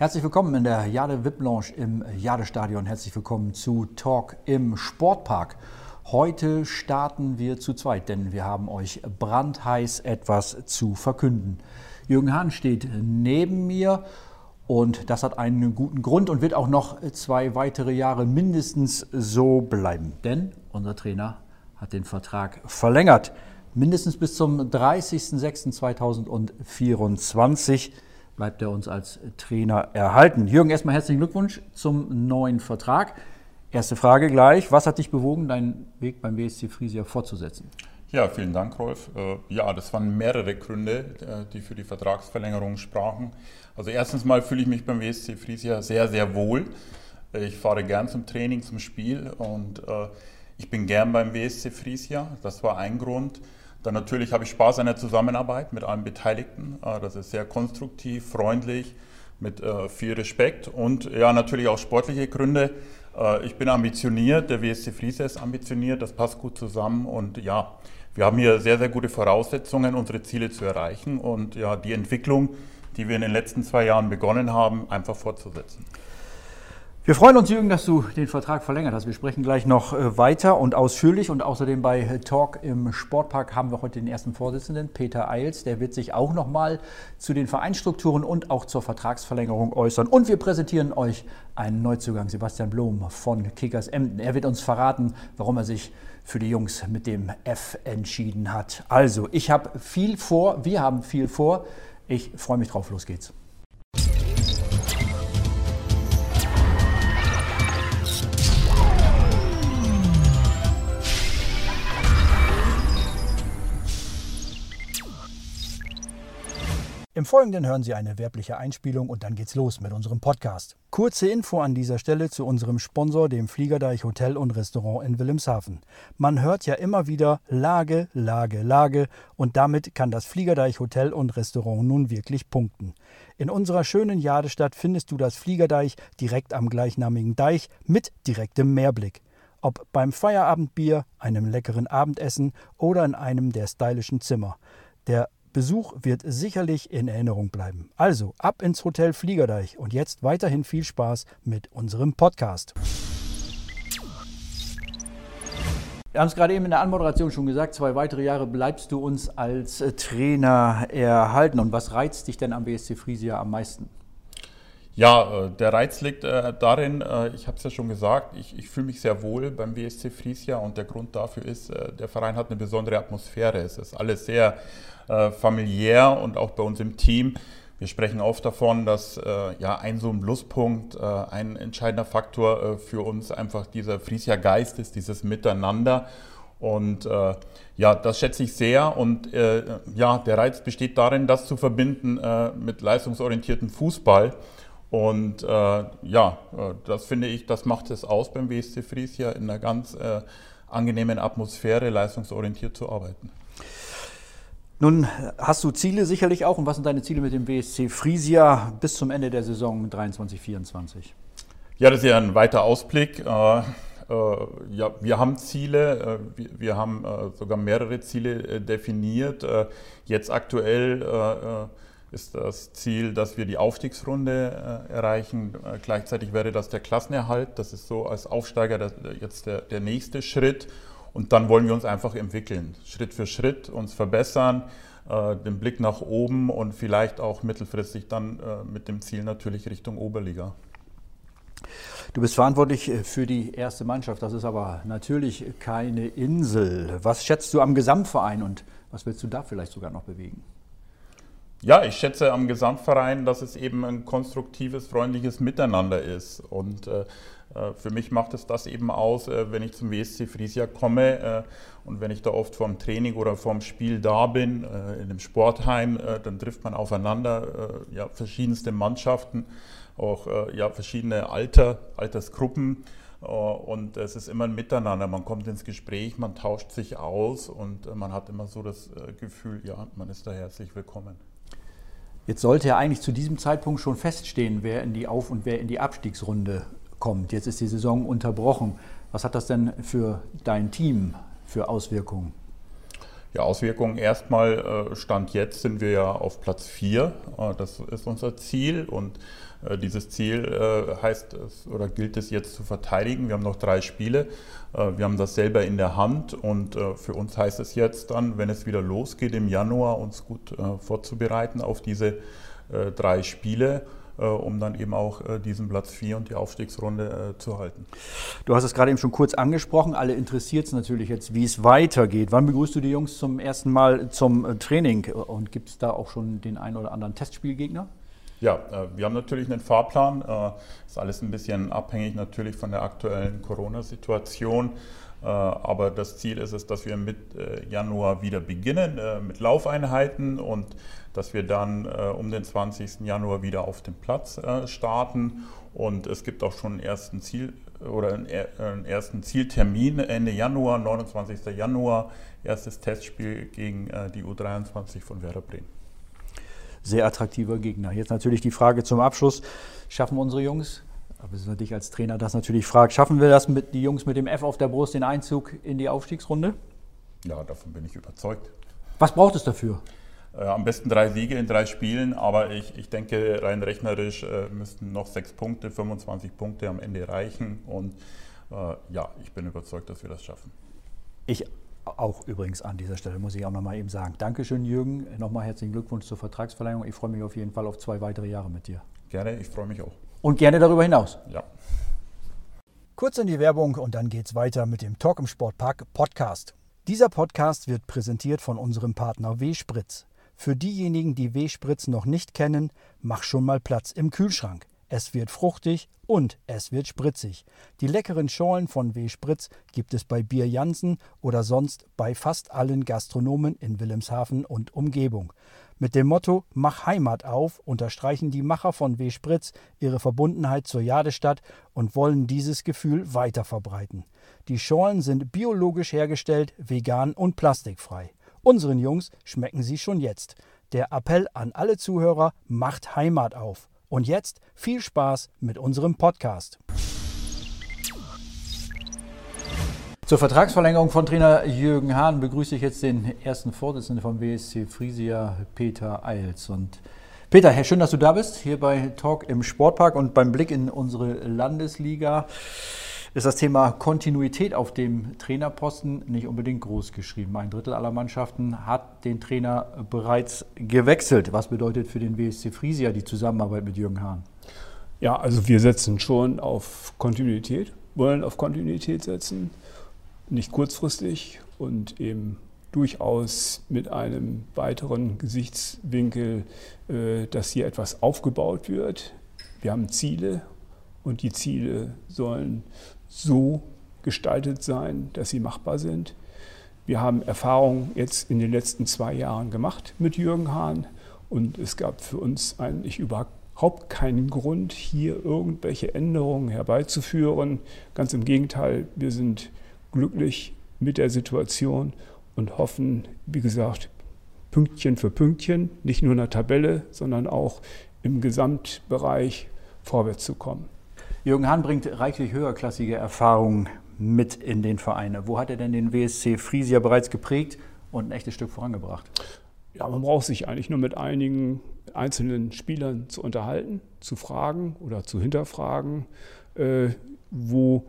Herzlich willkommen in der Jade VIP Lounge im Jade-Stadion. Herzlich willkommen zu Talk im Sportpark. Heute starten wir zu zweit, denn wir haben euch brandheiß etwas zu verkünden. Jürgen Hahn steht neben mir und das hat einen guten Grund und wird auch noch zwei weitere Jahre mindestens so bleiben. Denn unser Trainer hat den Vertrag verlängert. Mindestens bis zum 30.06.2024 bleibt er uns als Trainer erhalten. Jürgen, erstmal herzlichen Glückwunsch zum neuen Vertrag. Erste Frage gleich. Was hat dich bewogen, deinen Weg beim WSC Friesia fortzusetzen? Ja, vielen Dank, Rolf. Äh, ja, das waren mehrere Gründe, äh, die für die Vertragsverlängerung sprachen. Also erstens mal fühle ich mich beim WSC Friesia sehr, sehr wohl. Ich fahre gern zum Training, zum Spiel und äh, ich bin gern beim WSC Friesia. Das war ein Grund. Dann natürlich habe ich Spaß an der Zusammenarbeit mit allen Beteiligten. Äh, das ist sehr konstruktiv, freundlich, mit äh, viel Respekt und ja, natürlich auch sportliche Gründe. Äh, ich bin ambitioniert, der WSC Friese ist ambitioniert, das passt gut zusammen und ja, wir haben hier sehr, sehr gute Voraussetzungen, unsere Ziele zu erreichen und ja, die Entwicklung, die wir in den letzten zwei Jahren begonnen haben, einfach fortzusetzen. Wir freuen uns, Jürgen, dass du den Vertrag verlängert hast. Wir sprechen gleich noch äh, weiter und ausführlich. Und außerdem bei äh, Talk im Sportpark haben wir heute den ersten Vorsitzenden, Peter Eils. Der wird sich auch nochmal zu den Vereinsstrukturen und auch zur Vertragsverlängerung äußern. Und wir präsentieren euch einen Neuzugang, Sebastian Blom von Kickers Emden. Er wird uns verraten, warum er sich für die Jungs mit dem F entschieden hat. Also, ich habe viel vor, wir haben viel vor. Ich freue mich drauf. Los geht's. Im Folgenden hören Sie eine werbliche Einspielung und dann geht's los mit unserem Podcast. Kurze Info an dieser Stelle zu unserem Sponsor, dem Fliegerdeich Hotel und Restaurant in Wilhelmshaven. Man hört ja immer wieder Lage, Lage, Lage und damit kann das Fliegerdeich Hotel und Restaurant nun wirklich punkten. In unserer schönen Jadestadt findest du das Fliegerdeich direkt am gleichnamigen Deich mit direktem Meerblick. Ob beim Feierabendbier, einem leckeren Abendessen oder in einem der stylischen Zimmer. Der Besuch wird sicherlich in Erinnerung bleiben. Also ab ins Hotel Fliegerdeich und jetzt weiterhin viel Spaß mit unserem Podcast. Wir haben es gerade eben in der Anmoderation schon gesagt, zwei weitere Jahre bleibst du uns als äh, Trainer erhalten. Und was reizt dich denn am BSC Friesia am meisten? Ja, äh, der Reiz liegt äh, darin, ich habe es ja schon gesagt, ich, ich fühle mich sehr wohl beim WSC Friesia und der Grund dafür ist, der Verein hat eine besondere Atmosphäre. Es ist alles sehr äh, familiär und auch bei uns im Team. Wir sprechen oft davon, dass äh, ja ein so ein Pluspunkt, äh, ein entscheidender Faktor äh, für uns einfach dieser Friesia Geist ist, dieses Miteinander. Und äh, ja, das schätze ich sehr. Und äh, ja, der Reiz besteht darin, das zu verbinden mit leistungsorientiertem Fußball. Und ja, das finde ich, das macht es aus beim WSC Friesia in einer ganz angenehmen Atmosphäre, leistungsorientiert zu arbeiten. Nun hast du Ziele sicherlich auch. Und was sind deine Ziele mit dem WSC Friesia bis zum Ende der Saison 23, 24? Ja, das ist ja ein weiter Ausblick. Äh, äh, ja, wir haben Ziele, äh, wir, wir, haben äh, sogar mehrere Ziele äh, definiert. Äh, jetzt aktuell ist das Ziel, dass wir die Aufstiegsrunde erreichen. gleichzeitig wäre das der Klassenerhalt. Das ist so als Aufsteiger der, jetzt der, der nächste Schritt. Und dann wollen wir uns einfach entwickeln, Schritt für Schritt uns verbessern, äh, den Blick nach oben und vielleicht auch mittelfristig dann äh, mit dem Ziel natürlich Richtung Oberliga. Du bist verantwortlich äh, für die erste Mannschaft. Das ist aber natürlich keine Insel. Was schätzt du am Gesamtverein und was willst du da vielleicht sogar noch bewegen? Ja, ich schätze am Gesamtverein, dass es eben ein konstruktives, freundliches Miteinander ist. Und äh, äh, für mich macht es das eben aus, äh, wenn ich zum WSC Friesia komme äh, und wenn ich da oft vorm Training oder vorm Spiel da bin, in einem Sportheim, dann trifft man aufeinander, ja, verschiedenste Mannschaften, auch ja, verschiedene Alter, Altersgruppen. Und es ist immer ein Miteinander. Man kommt ins Gespräch, man tauscht sich aus und man hat immer so das Gefühl, ja, man ist da herzlich willkommen. Jetzt sollte ja eigentlich zu diesem Zeitpunkt schon feststehen, wer in die Auf- und wer in die Abstiegsrunde kommt. Jetzt ist die Saison unterbrochen. Was hat das denn für dein Team für Auswirkungen? Ja, Auswirkungen erstmal, äh, Stand jetzt sind wir ja auf Platz 4. Äh, das ist unser Ziel und äh, dieses Ziel heißt es oder gilt es jetzt zu verteidigen. Wir haben noch drei Spiele. Wir haben das selber in der Hand und für uns heißt es jetzt dann, wenn es wieder losgeht im Januar, uns gut vorzubereiten auf diese drei Spiele um dann eben auch äh, diesen Platz 4 und die Aufstiegsrunde äh, zu halten. Du hast es gerade eben schon kurz angesprochen. Alle interessiert es natürlich jetzt, wie es weitergeht. Wann begrüßt du die Jungs zum ersten Mal zum Training? Und gibt es da auch schon den einen oder anderen Testspielgegner? Ja, wir haben natürlich einen Fahrplan. Ist alles ein bisschen abhängig natürlich von der aktuellen Corona-Situation. Aber das Ziel ist es, dass wir mit Januar wieder beginnen mit Laufeinheiten und dass wir dann äh, um den 20. Januar wieder auf dem Platz äh, starten. Und es gibt auch schon einen ersten Ziel oder einen, äh, ersten Zieltermin Ende Januar, 29. Januar, erstes Testspiel gegen äh, die U23 von Werder Bremen. Sehr attraktiver Gegner. Jetzt natürlich die Frage zum Abschluss. Schaffen unsere Jungs aber es ist dich als Trainer das natürlich fragt, schaffen wir das mit die Jungs mit dem F auf der Brust den Einzug in die Aufstiegsrunde? Ja, davon bin ich überzeugt. Was braucht es dafür? Äh, am besten drei Siege in drei Spielen, aber ich, ich denke, rein rechnerisch äh, müssten noch sechs Punkte, 25 Punkte am Ende reichen. Und äh, ja, ich bin überzeugt, dass wir das schaffen. Ich auch übrigens an dieser Stelle, muss ich auch nochmal eben sagen. Dankeschön, Jürgen. Nochmal herzlichen Glückwunsch zur Vertragsverlängerung. Ich freue mich auf jeden Fall auf zwei weitere Jahre mit dir. Gerne, ich freue mich auch. Und gerne darüber hinaus. Ja. Kurz in die Werbung und dann geht's weiter mit dem Talk im Sportpark Podcast. Dieser Podcast wird präsentiert von unserem Partner W-Spritz. Für diejenigen, die W-Spritz noch nicht kennen, mach schon mal Platz im Kühlschrank. Es wird fruchtig und es wird spritzig. Die leckeren Schorlen von W-Spritz gibt es bei Bier Jansen oder sonst bei fast allen Gastronomen in Wilhelmshaven und Umgebung. Mit dem Motto Mach Heimat auf unterstreichen die Macher von W-Spritz ihre Verbundenheit zur Jadestadt und wollen dieses Gefühl weiter verbreiten. Die Schorlen sind biologisch hergestellt, vegan und plastikfrei. Unseren Jungs schmecken sie schon jetzt. Der Appell an alle Zuhörer macht Heimat auf. Und jetzt viel Spaß mit unserem Podcast. Zur Vertragsverlängerung von Trainer Jürgen Hahn begrüße ich jetzt den ersten Vorsitzenden vom WSC Frisia, Peter Eils. Und Peter, schön, dass du da bist, hier bei Talk im Sportpark und beim Blick in unsere Landesliga ist das Thema Kontinuität auf dem Trainerposten nicht unbedingt groß geschrieben. Ein Drittel aller Mannschaften hat den Trainer bereits gewechselt. Was bedeutet für den WSC Friesia die Zusammenarbeit mit Jürgen Hahn? Ja, also wir setzen schon auf Kontinuität, wollen auf Kontinuität setzen, nicht kurzfristig und eben durchaus mit einem weiteren Gesichtswinkel, äh, dass hier etwas aufgebaut wird. Wir haben Ziele und die Ziele sollen so gestaltet sein, dass sie machbar sind. Wir haben Erfahrungen jetzt in den letzten zwei Jahren gemacht mit Jürgen Hahn und es gab für uns eigentlich überhaupt keinen Grund, hier irgendwelche Änderungen herbeizuführen. Ganz im Gegenteil, wir sind glücklich mit der Situation und hoffen, wie gesagt, Pünktchen für Pünktchen, nicht nur in der Tabelle, sondern auch im Gesamtbereich vorwärts zu kommen. Jürgen Hahn bringt reichlich höherklassige Erfahrungen mit in den Vereine. Wo hat er denn den WSC Friesia bereits geprägt und ein echtes Stück vorangebracht? Ja, man braucht sich eigentlich nur mit einigen einzelnen Spielern zu unterhalten, zu fragen oder zu hinterfragen, äh, wo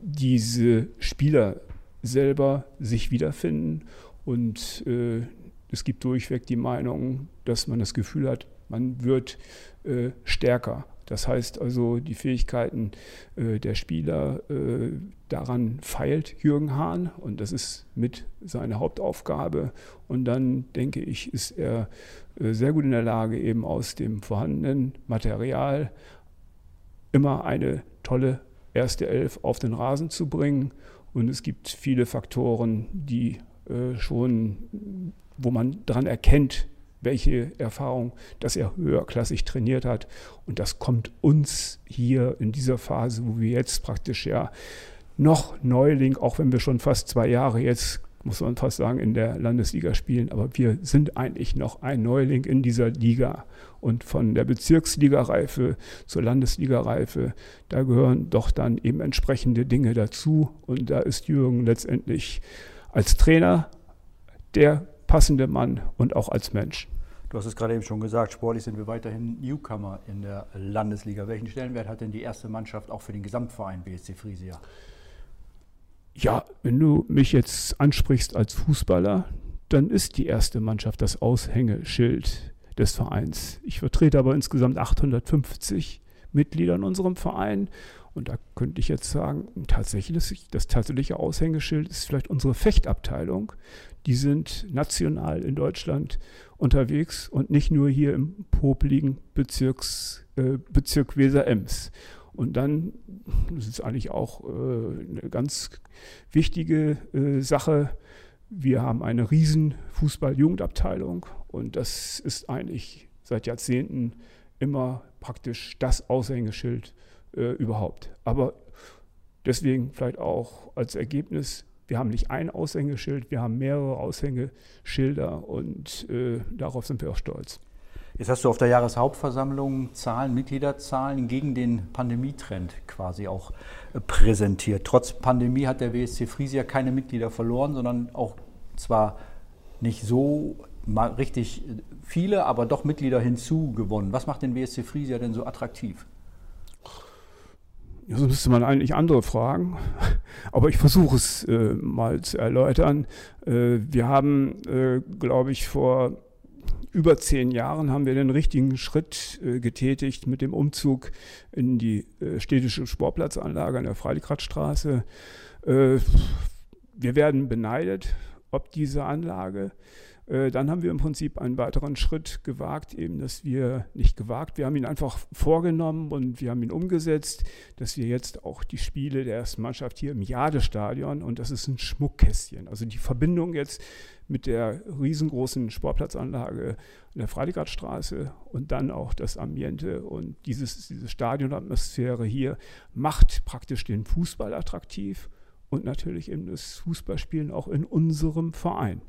diese Spieler selber sich wiederfinden. Und äh, es gibt durchweg die Meinung, dass man das Gefühl hat, man wird äh, stärker das heißt also, die Fähigkeiten äh, der Spieler, äh, daran feilt Jürgen Hahn und das ist mit seiner Hauptaufgabe. Und dann denke ich, ist er äh, sehr gut in der Lage, eben aus dem vorhandenen Material immer eine tolle erste Elf auf den Rasen zu bringen. Und es gibt viele Faktoren, die äh, schon, wo man daran erkennt, welche Erfahrung, dass er höherklassig trainiert hat. Und das kommt uns hier in dieser Phase, wo wir jetzt praktisch ja noch Neuling, auch wenn wir schon fast zwei Jahre jetzt, muss man fast sagen, in der Landesliga spielen, aber wir sind eigentlich noch ein Neuling in dieser Liga. Und von der Bezirksligareife zur Landesligareife, da gehören doch dann eben entsprechende Dinge dazu. Und da ist Jürgen letztendlich als Trainer der passende Mann und auch als Mensch. Du hast es gerade eben schon gesagt, sportlich sind wir weiterhin Newcomer in der Landesliga. Welchen Stellenwert hat denn die erste Mannschaft auch für den Gesamtverein BSC Friesia? Ja, wenn du mich jetzt ansprichst als Fußballer, dann ist die erste Mannschaft das Aushängeschild des Vereins. Ich vertrete aber insgesamt 850 Mitglieder in unserem Verein und da könnte ich jetzt sagen, tatsächlich, das tatsächliche Aushängeschild ist vielleicht unsere Fechtabteilung. Die sind national in Deutschland unterwegs und nicht nur hier im popligen Bezirks, äh, Bezirk Weser-Ems. Und dann, das ist eigentlich auch äh, eine ganz wichtige äh, Sache, wir haben eine riesen Fußball-Jugendabteilung und das ist eigentlich seit Jahrzehnten immer praktisch das Aushängeschild äh, überhaupt. Aber deswegen vielleicht auch als Ergebnis, wir haben nicht ein Aushängeschild, wir haben mehrere Aushängeschilder und äh, darauf sind wir auch stolz. Jetzt hast du auf der Jahreshauptversammlung Zahlen, Mitgliederzahlen gegen den Pandemietrend quasi auch äh, präsentiert. Trotz Pandemie hat der WSC Friesia keine Mitglieder verloren, sondern auch zwar nicht so richtig viele, aber doch Mitglieder hinzugewonnen. Was macht den WSC Friesia denn so attraktiv? Das müsste man eigentlich andere fragen, aber ich versuche es äh, mal zu erläutern. Äh, wir haben, äh, glaube ich, vor über zehn Jahren haben wir den richtigen Schritt äh, getätigt mit dem Umzug in die äh, städtische Sportplatzanlage an der Freiligradstraße. Äh, wir werden beneidet, ob diese Anlage dann haben wir im Prinzip einen weiteren Schritt gewagt, eben, dass wir nicht gewagt, wir haben ihn einfach vorgenommen und wir haben ihn umgesetzt, dass wir jetzt auch die Spiele der ersten Mannschaft hier im Jadestadion und das ist ein Schmuckkästchen. Also die Verbindung jetzt mit der riesengroßen Sportplatzanlage in der Freiligradstraße und dann auch das Ambiente und dieses, diese Stadionatmosphäre hier macht praktisch den Fußball attraktiv und natürlich eben das Fußballspielen auch in unserem Verein.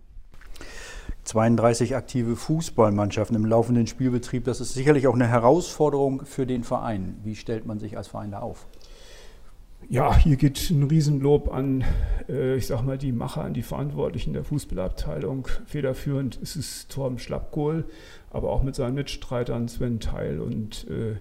32 aktive Fußballmannschaften im laufenden Spielbetrieb. Das ist sicherlich auch eine Herausforderung für den Verein. Wie stellt man sich als Verein da auf? Ja, hier geht ein Riesenlob an, äh, ich sag mal, die Macher, an die Verantwortlichen der Fußballabteilung. Federführend ist es Torben Schlappkohl, aber auch mit seinen Mitstreitern Sven Teil und äh,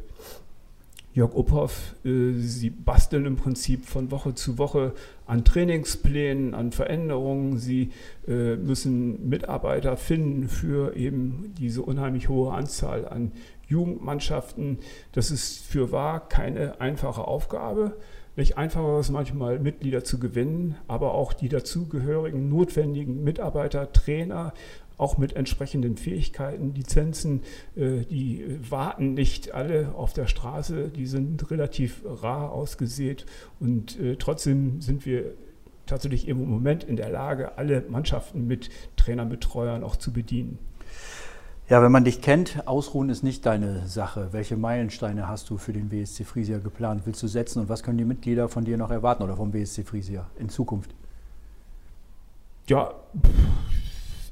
Jörg Uphoff. Äh, sie basteln im Prinzip von Woche zu Woche an Trainingsplänen, an Veränderungen. Sie äh, müssen Mitarbeiter finden für eben diese unheimlich hohe Anzahl an Jugendmannschaften. Das ist für wahr keine einfache Aufgabe. Nicht einfacher ist manchmal Mitglieder zu gewinnen, aber auch die dazugehörigen notwendigen Mitarbeiter, Trainer, auch mit entsprechenden Fähigkeiten, Lizenzen, äh, die warten nicht alle auf der Straße, die sind relativ rar ausgesät und äh, trotzdem sind wir tatsächlich im Moment in der Lage, alle Mannschaften mit Trainerbetreuern auch zu bedienen. Ja, wenn man dich kennt, ausruhen ist nicht deine Sache. Welche Meilensteine hast du für den WSC Friesia geplant? Willst du setzen und was können die Mitglieder von dir noch erwarten oder vom WSC Friesia in Zukunft? Ja,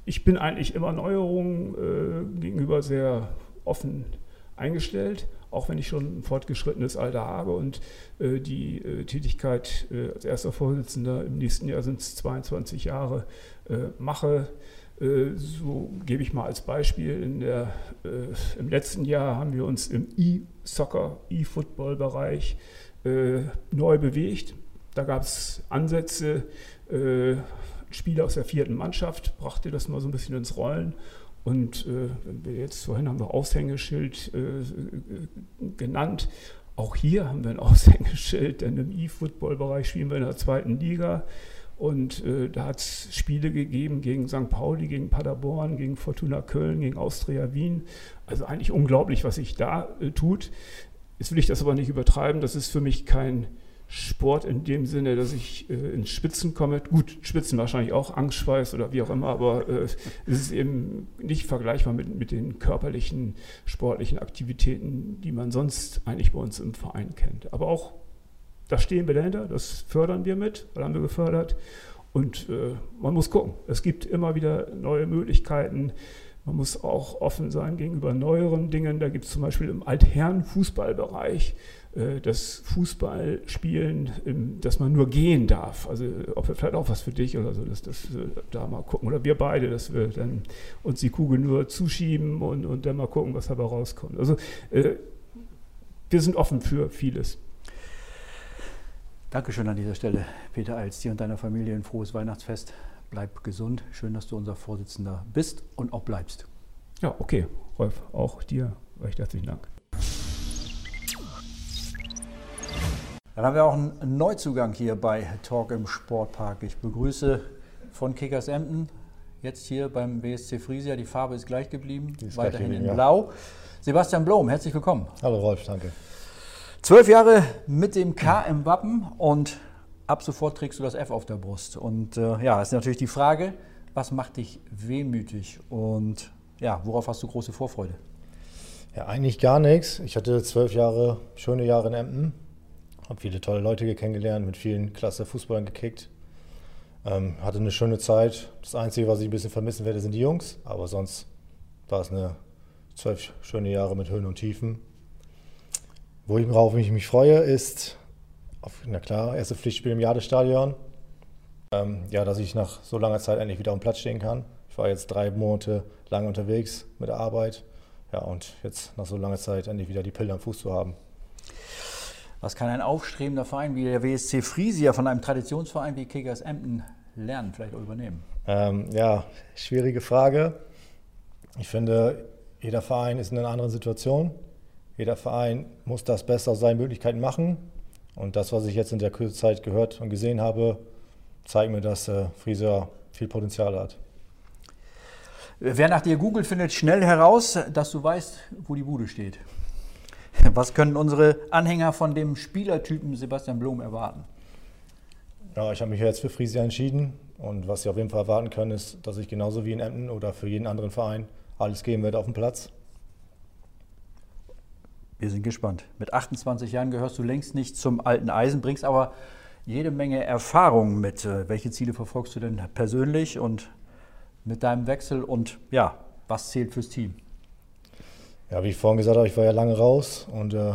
ich bin eigentlich immer Neuerungen äh, gegenüber sehr offen eingestellt, auch wenn ich schon ein fortgeschrittenes Alter habe und äh, die äh, Tätigkeit äh, als erster Vorsitzender im nächsten Jahr sind es 22 Jahre äh, mache. Äh, so gebe ich mal als Beispiel, der, im letzten Jahr haben wir uns im E-Soccer, E-Football-Bereich neu bewegt. Da gab es Ansätze, Spieler aus der vierten Mannschaft, brachte das mal so ein bisschen ins Rollen. Und äh, jetzt vorhin haben wir Aushängeschild äh, genannt. Auch hier haben wir ein Aushängeschild, denn im E-Football-Bereich spielen wir in der zweiten Liga. Und äh, da hat es Spiele gegeben gegen St. Pauli, gegen Paderborn, gegen Fortuna Köln, gegen Austria Wien. Also eigentlich unglaublich, was sich da äh, tut. Jetzt will ich das aber nicht übertreiben. Das ist für mich kein Sport in dem Sinne, dass ich äh, ins Spitzen komme. Gut, Spitzen wahrscheinlich auch, Angstschweiß oder wie auch immer, aber äh, es ist eben nicht vergleichbar mit, mit den körperlichen, sportlichen Aktivitäten, die man sonst eigentlich bei uns im Verein kennt. Aber auch, da stehen wir dahinter, das fördern wir mit, oder haben wir gefördert. Und äh, man muss gucken. Es gibt immer wieder neue Möglichkeiten. Man muss auch offen sein gegenüber neueren Dingen. Da gibt es zum Beispiel im Altherren-Fußballbereich äh, das Fußballspielen, dass man nur gehen darf. Also ob vielleicht auch was für dich oder so, dass das da mal gucken. Oder wir beide, dass wir dann uns die Kugel nur zuschieben und, und dann mal gucken, was dabei rauskommt. Also äh, wir sind offen für vieles. Dankeschön an dieser Stelle, Peter Eils. Dir und deiner Familie ein frohes Weihnachtsfest. Bleib gesund. Schön, dass du unser Vorsitzender bist und auch bleibst. Ja, okay, Rolf, auch dir recht herzlichen Dank. Dann haben wir auch einen Neuzugang hier bei Talk im Sportpark. Ich begrüße von Kickers Emden jetzt hier beim BSC Friesia. Die Farbe ist gleich geblieben, ist weiterhin gleich in ja. Blau. Sebastian Blom, herzlich willkommen. Hallo Rolf, danke. Zwölf Jahre mit dem K im Wappen und ab sofort trägst du das F auf der Brust. Und äh, ja, ist natürlich die Frage, was macht dich wehmütig und ja, worauf hast du große Vorfreude? Ja, eigentlich gar nichts. Ich hatte zwölf Jahre, schöne Jahre in Emden, habe viele tolle Leute kennengelernt, mit vielen klasse Fußballern gekickt. Ähm, hatte eine schöne Zeit. Das Einzige, was ich ein bisschen vermissen werde, sind die Jungs. Aber sonst war es eine zwölf schöne Jahre mit Höhen und Tiefen. Worauf ich mich freue, ist, auf, na klar, erste Pflichtspiel im Jadestadion. Ähm, ja, dass ich nach so langer Zeit endlich wieder am Platz stehen kann. Ich war jetzt drei Monate lang unterwegs mit der Arbeit. Ja, und jetzt nach so langer Zeit endlich wieder die Pille am Fuß zu haben. Was kann ein aufstrebender Verein wie der WSC Friesia von einem Traditionsverein wie Kickers Emden lernen, vielleicht auch übernehmen? Ähm, ja, schwierige Frage. Ich finde, jeder Verein ist in einer anderen Situation. Jeder Verein muss das Beste aus seinen Möglichkeiten machen. Und das, was ich jetzt in der Zeit gehört und gesehen habe, zeigt mir, dass äh, Frieser viel Potenzial hat. Wer nach dir googelt, findet schnell heraus, dass du weißt, wo die Bude steht. Was können unsere Anhänger von dem Spielertypen Sebastian Blom erwarten? Ja, ich habe mich jetzt für Friesia entschieden. Und was Sie auf jeden Fall erwarten können, ist, dass ich genauso wie in Emden oder für jeden anderen Verein alles geben werde auf dem Platz. Wir sind gespannt. Mit 28 Jahren gehörst du längst nicht zum alten Eisen, bringst aber jede Menge Erfahrung mit. Äh, welche Ziele verfolgst du denn persönlich und mit deinem Wechsel und ja, was zählt fürs Team? Ja, wie ich vorhin gesagt habe, ich war ja lange raus und äh,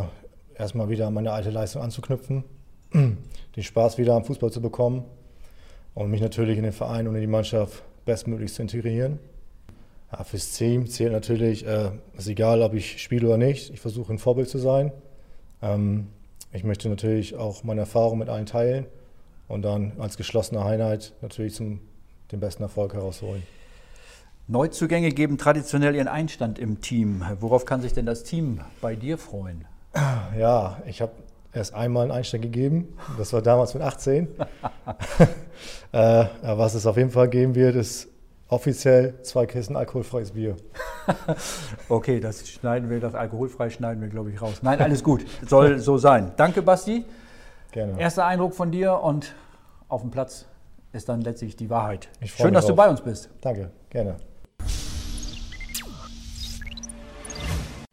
erstmal wieder an meine alte Leistung anzuknüpfen, den Spaß wieder am Fußball zu bekommen und mich natürlich in den Verein und in die Mannschaft bestmöglich zu integrieren. Ja, fürs Team zählt natürlich, äh, ist egal, ob ich spiele oder nicht. Ich versuche ein Vorbild zu sein. Ähm, ich möchte natürlich auch meine Erfahrung mit allen teilen und dann als geschlossene Einheit natürlich zum den besten Erfolg herausholen. Neuzugänge geben traditionell ihren Einstand im Team. Worauf kann sich denn das Team bei dir freuen? Ja, ich habe erst einmal einen Einstand gegeben. Das war damals mit 18. äh, was es auf jeden Fall geben wird, ist Offiziell zwei Kisten alkoholfreies Bier. okay, das schneiden wir, das alkoholfrei schneiden wir, glaube ich, raus. Nein, alles gut. Soll so sein. Danke, Basti. Gerne. Erster Eindruck von dir und auf dem Platz ist dann letztlich die Wahrheit. Schön, dass drauf. du bei uns bist. Danke, gerne.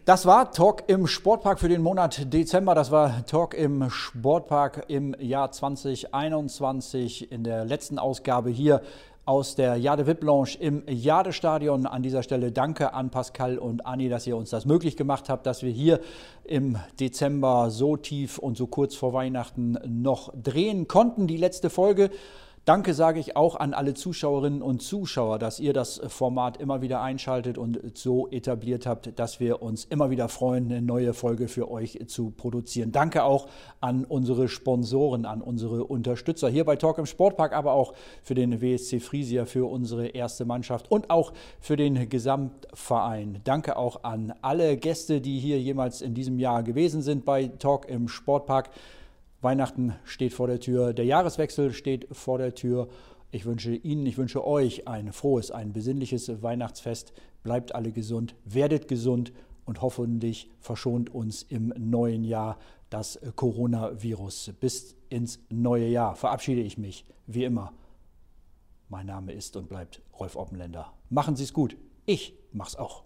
Das war Talk im Sportpark für den Monat Dezember. Das war Talk im Sportpark im Jahr 2021 in der letzten Ausgabe hier aus der Jade VIP Lounge im Jade-Stadion. An dieser Stelle danke an Pascal und Anni, dass ihr uns das möglich gemacht habt, dass wir hier im Dezember so tief und so kurz vor Weihnachten noch drehen konnten. Die letzte Folge Danke sage ich auch an alle Zuschauerinnen und Zuschauer, dass ihr das Format immer wieder einschaltet und so etabliert habt, dass wir uns immer wieder freuen, eine neue Folge für euch zu produzieren. Danke auch an unsere Sponsoren, an unsere Unterstützer hier bei Talk im Sportpark, aber auch für den WSC Friesia, für unsere erste Mannschaft und auch für den Gesamtverein. Danke auch an alle Gäste, die hier jemals in diesem Jahr gewesen sind bei Talk im Sportpark. Weihnachten steht vor der Tür, der Jahreswechsel steht vor der Tür. Ich wünsche Ihnen, ich wünsche euch ein frohes, ein besinnliches Weihnachtsfest. Bleibt alle gesund, werdet gesund und hoffentlich verschont uns im neuen Jahr das Coronavirus. Bis ins neue Jahr verabschiede ich mich, wie immer. Mein Name ist und bleibt Rolf Oppenländer. Machen Sie es gut. Ich mach's auch.